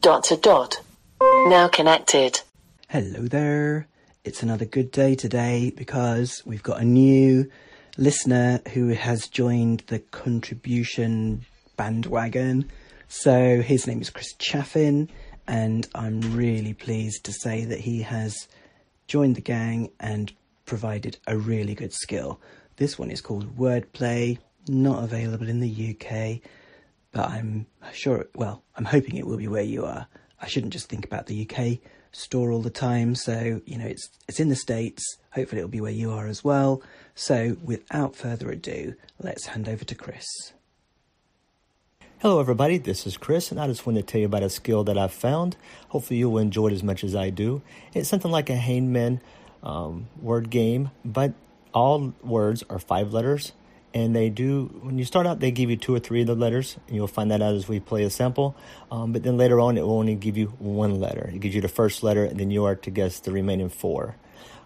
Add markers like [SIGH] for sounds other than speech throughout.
Dot to dot. Now connected. Hello there. It's another good day today because we've got a new listener who has joined the contribution bandwagon. So his name is Chris Chaffin, and I'm really pleased to say that he has joined the gang and provided a really good skill. This one is called Wordplay, not available in the UK, but I'm sure, well, I'm hoping it will be where you are. I shouldn't just think about the UK store all the time. So, you know, it's it's in the States. Hopefully it'll be where you are as well. So, without further ado, let's hand over to Chris. Hello, everybody. This is Chris, and I just want to tell you about a skill that I've found. Hopefully, you'll enjoy it as much as I do. It's something like a hangman um, word game, but all words are five letters and they do when you start out they give you two or three of the letters and you'll find that out as we play a sample. Um, but then later on it will only give you one letter. It gives you the first letter and then you are to guess the remaining four.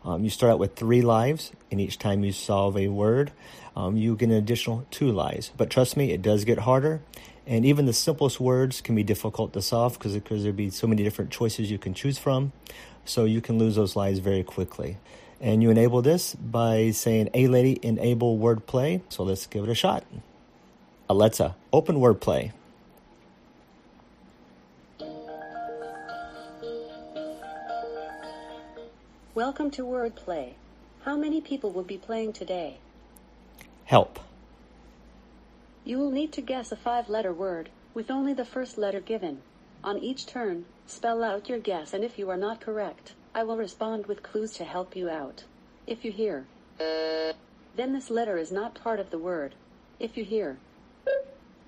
Um, you start out with three lives and each time you solve a word um, you get an additional two lives. But trust me it does get harder. And even the simplest words can be difficult to solve because there'll be so many different choices you can choose from. So you can lose those lives very quickly and you enable this by saying, A lady, enable wordplay. So let's give it a shot. Alexa, open wordplay. Welcome to Wordplay. How many people will be playing today? Help. You will need to guess a five letter word with only the first letter given. On each turn, spell out your guess, and if you are not correct, I will respond with clues to help you out. If you hear, then this letter is not part of the word. If you hear,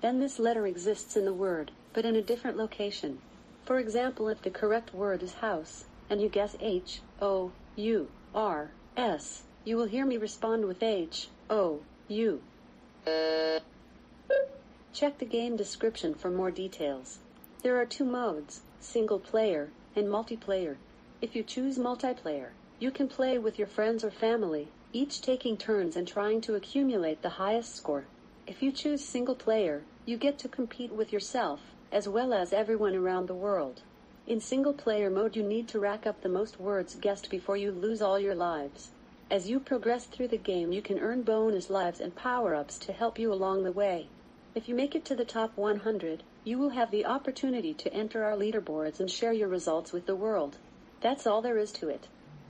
then this letter exists in the word, but in a different location. For example, if the correct word is house, and you guess H, O, U, R, S, you will hear me respond with H, O, U. Check the game description for more details. There are two modes, single player and multiplayer. If you choose multiplayer, you can play with your friends or family, each taking turns and trying to accumulate the highest score. If you choose single player, you get to compete with yourself, as well as everyone around the world. In single player mode, you need to rack up the most words guessed before you lose all your lives. As you progress through the game, you can earn bonus lives and power ups to help you along the way. If you make it to the top 100, you will have the opportunity to enter our leaderboards and share your results with the world. That's all there is to it.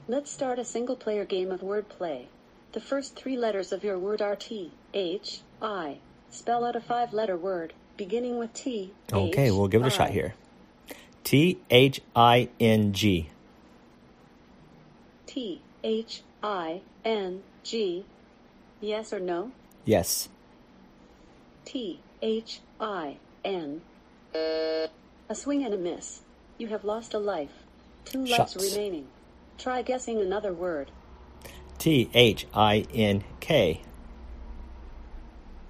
Let's start a single player game of wordplay. The first three letters of your word are T, H, I. Spell out a five letter word, beginning with T. Okay, H, we'll give it a I. shot here. T H I N G. T, H, I, N, G. Yes or no? Yes. T, H, I, N. A swing and a miss. You have lost a life. Two lives Shucks. remaining. Try guessing another word. T H I N K.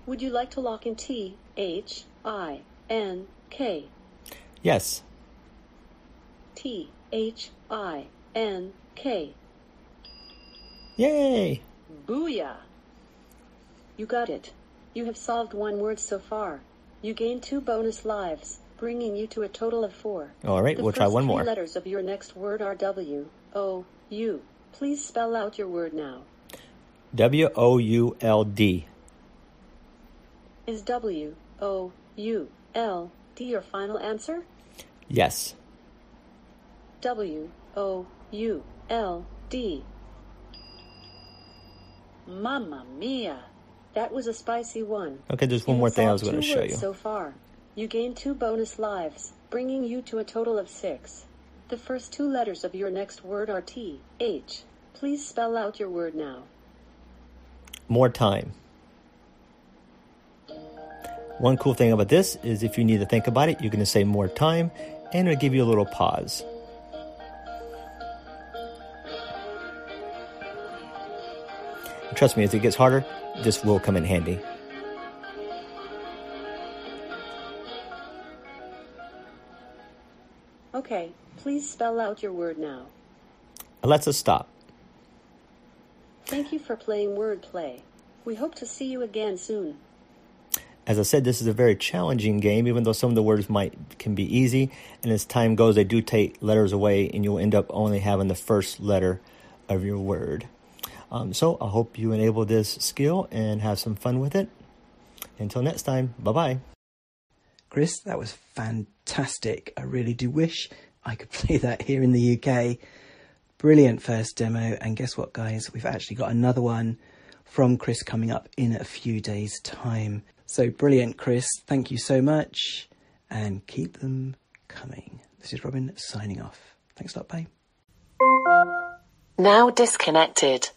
Would you like to lock in T, H, I, N, K? Yes. T, H, I, N, K. Yay! Booyah! You got it. You have solved one word so far. You gain two bonus lives, bringing you to a total of four. All right, The we'll try one more. letters of your next word are W, O, U. Please spell out your word now. W O U L D. Is W, O, U, L, D your final answer? Yes. W, O, U, L, D. Mamma mia! That was a spicy one. Okay, there's You one more thing I was going to show you. So far, you gain two bonus lives, bringing you to a total of six. The first two letters of your next word are T, H. Please spell out your word now. More time. One cool thing about this is if you need to think about it, you're going to say more time and it'll give you a little pause. Trust me, as it gets harder, this will come in handy. Okay, please spell out your word now. Let's stop. Thank you for playing Wordplay. We hope to see you again soon. As I said, this is a very challenging game, even though some of the words might can be easy. And as time goes, they do take letters away, and you'll end up only having the first letter of your word. Um, so I hope you enable this skill and have some fun with it. Until next time, bye bye. Chris, that was fantastic. I really do wish I could [LAUGHS] play that here in the UK. Brilliant first demo. And guess what, guys? We've actually got another one from Chris coming up in a few days' time. So brilliant, Chris. Thank you so much. And keep them coming. This is Robin signing off. Thanks a lot. Bye. Now disconnected.